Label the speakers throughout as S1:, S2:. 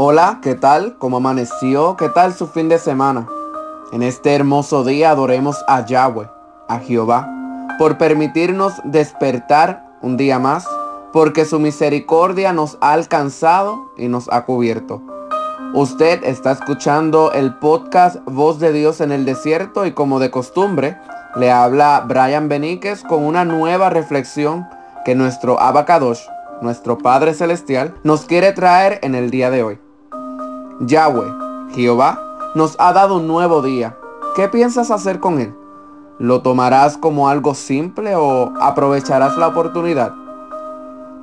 S1: Hola, ¿qué tal? ¿Cómo amaneció? ¿Qué tal su fin de semana? En este hermoso día adoremos a Yahweh, a Jehová, por permitirnos despertar un día más, porque su misericordia nos ha alcanzado y nos ha cubierto. Usted está escuchando el podcast Voz de Dios en el Desierto y como de costumbre, le habla Brian Beníquez con una nueva reflexión que nuestro Abacadosh, nuestro Padre Celestial, nos quiere traer en el día de hoy. Yahweh, Jehová, nos ha dado un nuevo día. ¿Qué piensas hacer con él? ¿Lo tomarás como algo simple o aprovecharás la oportunidad?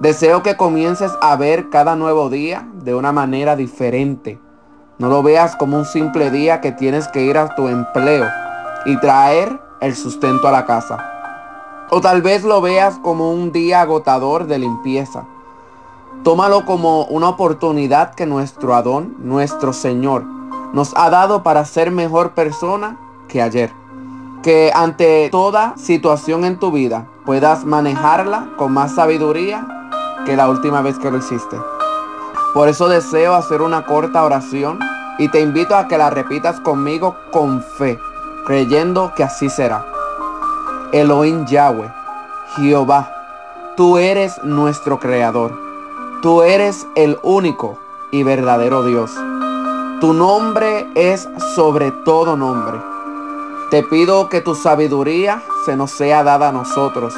S1: Deseo que comiences a ver cada nuevo día de una manera diferente. No lo veas como un simple día que tienes que ir a tu empleo y traer el sustento a la casa. O tal vez lo veas como un día agotador de limpieza Tómalo como una oportunidad que nuestro Adón, nuestro Señor, nos ha dado para ser mejor persona que ayer. Que ante toda situación en tu vida puedas manejarla con más sabiduría que la última vez que lo hiciste. Por eso deseo hacer una corta oración y te invito a que la repitas conmigo con fe, creyendo que así será. Elohim Yahweh, Jehová, tú eres nuestro creador Tú eres el único y verdadero Dios. Tu nombre es sobre todo nombre. Te pido que tu sabiduría se nos sea dada a nosotros.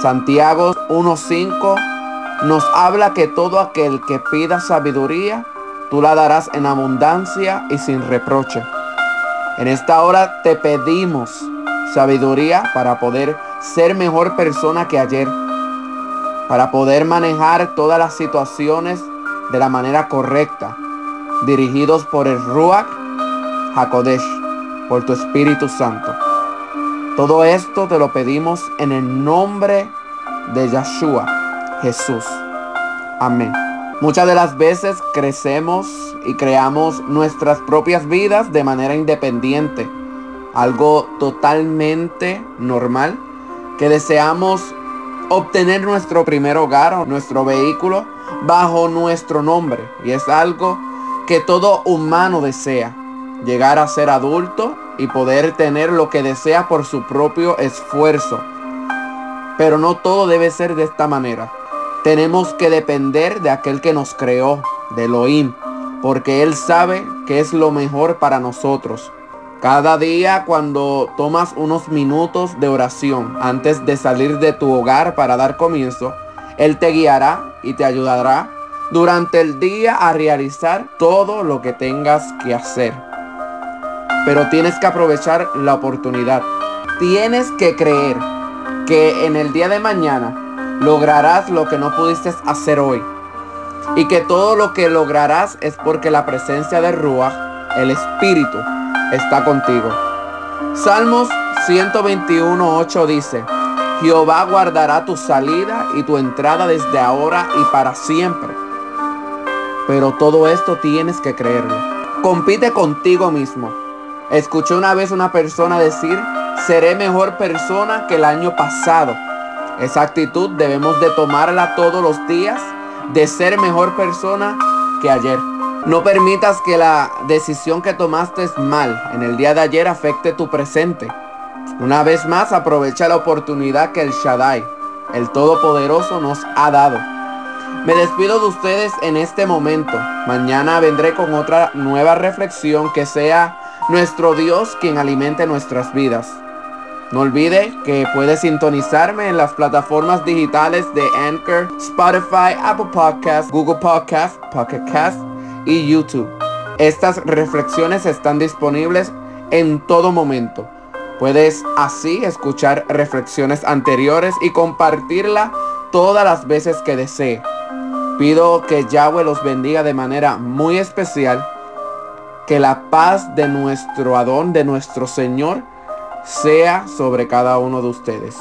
S1: Santiago 1.5 nos habla que todo aquel que pida sabiduría, tú la darás en abundancia y sin reproche. En esta hora te pedimos sabiduría para poder ser mejor persona que ayer para poder manejar todas las situaciones de la manera correcta, dirigidos por el Ruach Hakodesh, por tu Espíritu Santo. Todo esto te lo pedimos en el nombre de Yeshua, Jesús. Amén. Muchas de las veces crecemos y creamos nuestras propias vidas de manera independiente. Algo totalmente normal que deseamos obtener nuestro primer hogar o nuestro vehículo bajo nuestro nombre. Y es algo que todo humano desea. Llegar a ser adulto y poder tener lo que desea por su propio esfuerzo. Pero no todo debe ser de esta manera. Tenemos que depender de aquel que nos creó, de Elohim, porque Él sabe que es lo mejor para nosotros. Cada día cuando tomas unos minutos de oración antes de salir de tu hogar para dar comienzo, Él te guiará y te ayudará durante el día a realizar todo lo que tengas que hacer. Pero tienes que aprovechar la oportunidad. Tienes que creer que en el día de mañana lograrás lo que no pudiste hacer hoy. Y que todo lo que lograrás es porque la presencia de Ruach, el Espíritu, está contigo. Salmos 121.8 dice, Jehová guardará tu salida y tu entrada desde ahora y para siempre. Pero todo esto tienes que creerlo. Compite contigo mismo. Escuché una vez una persona decir, seré mejor persona que el año pasado. Esa actitud debemos de tomarla todos los días de ser mejor persona que ayer. No permitas que la decisión que tomaste mal en el día de ayer afecte tu presente. Una vez más, aprovecha la oportunidad que el Shaddai, el Todopoderoso, nos ha dado. Me despido de ustedes en este momento. Mañana vendré con otra nueva reflexión que sea nuestro Dios quien alimente nuestras vidas. No olvide que puede sintonizarme en las plataformas digitales de Anchor, Spotify, Apple Podcasts, Google Podcasts, Pocket Cast y YouTube. Estas reflexiones están disponibles en todo momento. Puedes así escuchar reflexiones anteriores y compartirla todas las veces que desee. Pido que Yahweh los bendiga de manera muy especial. Que la paz de nuestro Adón, de nuestro Señor, sea sobre cada uno de ustedes.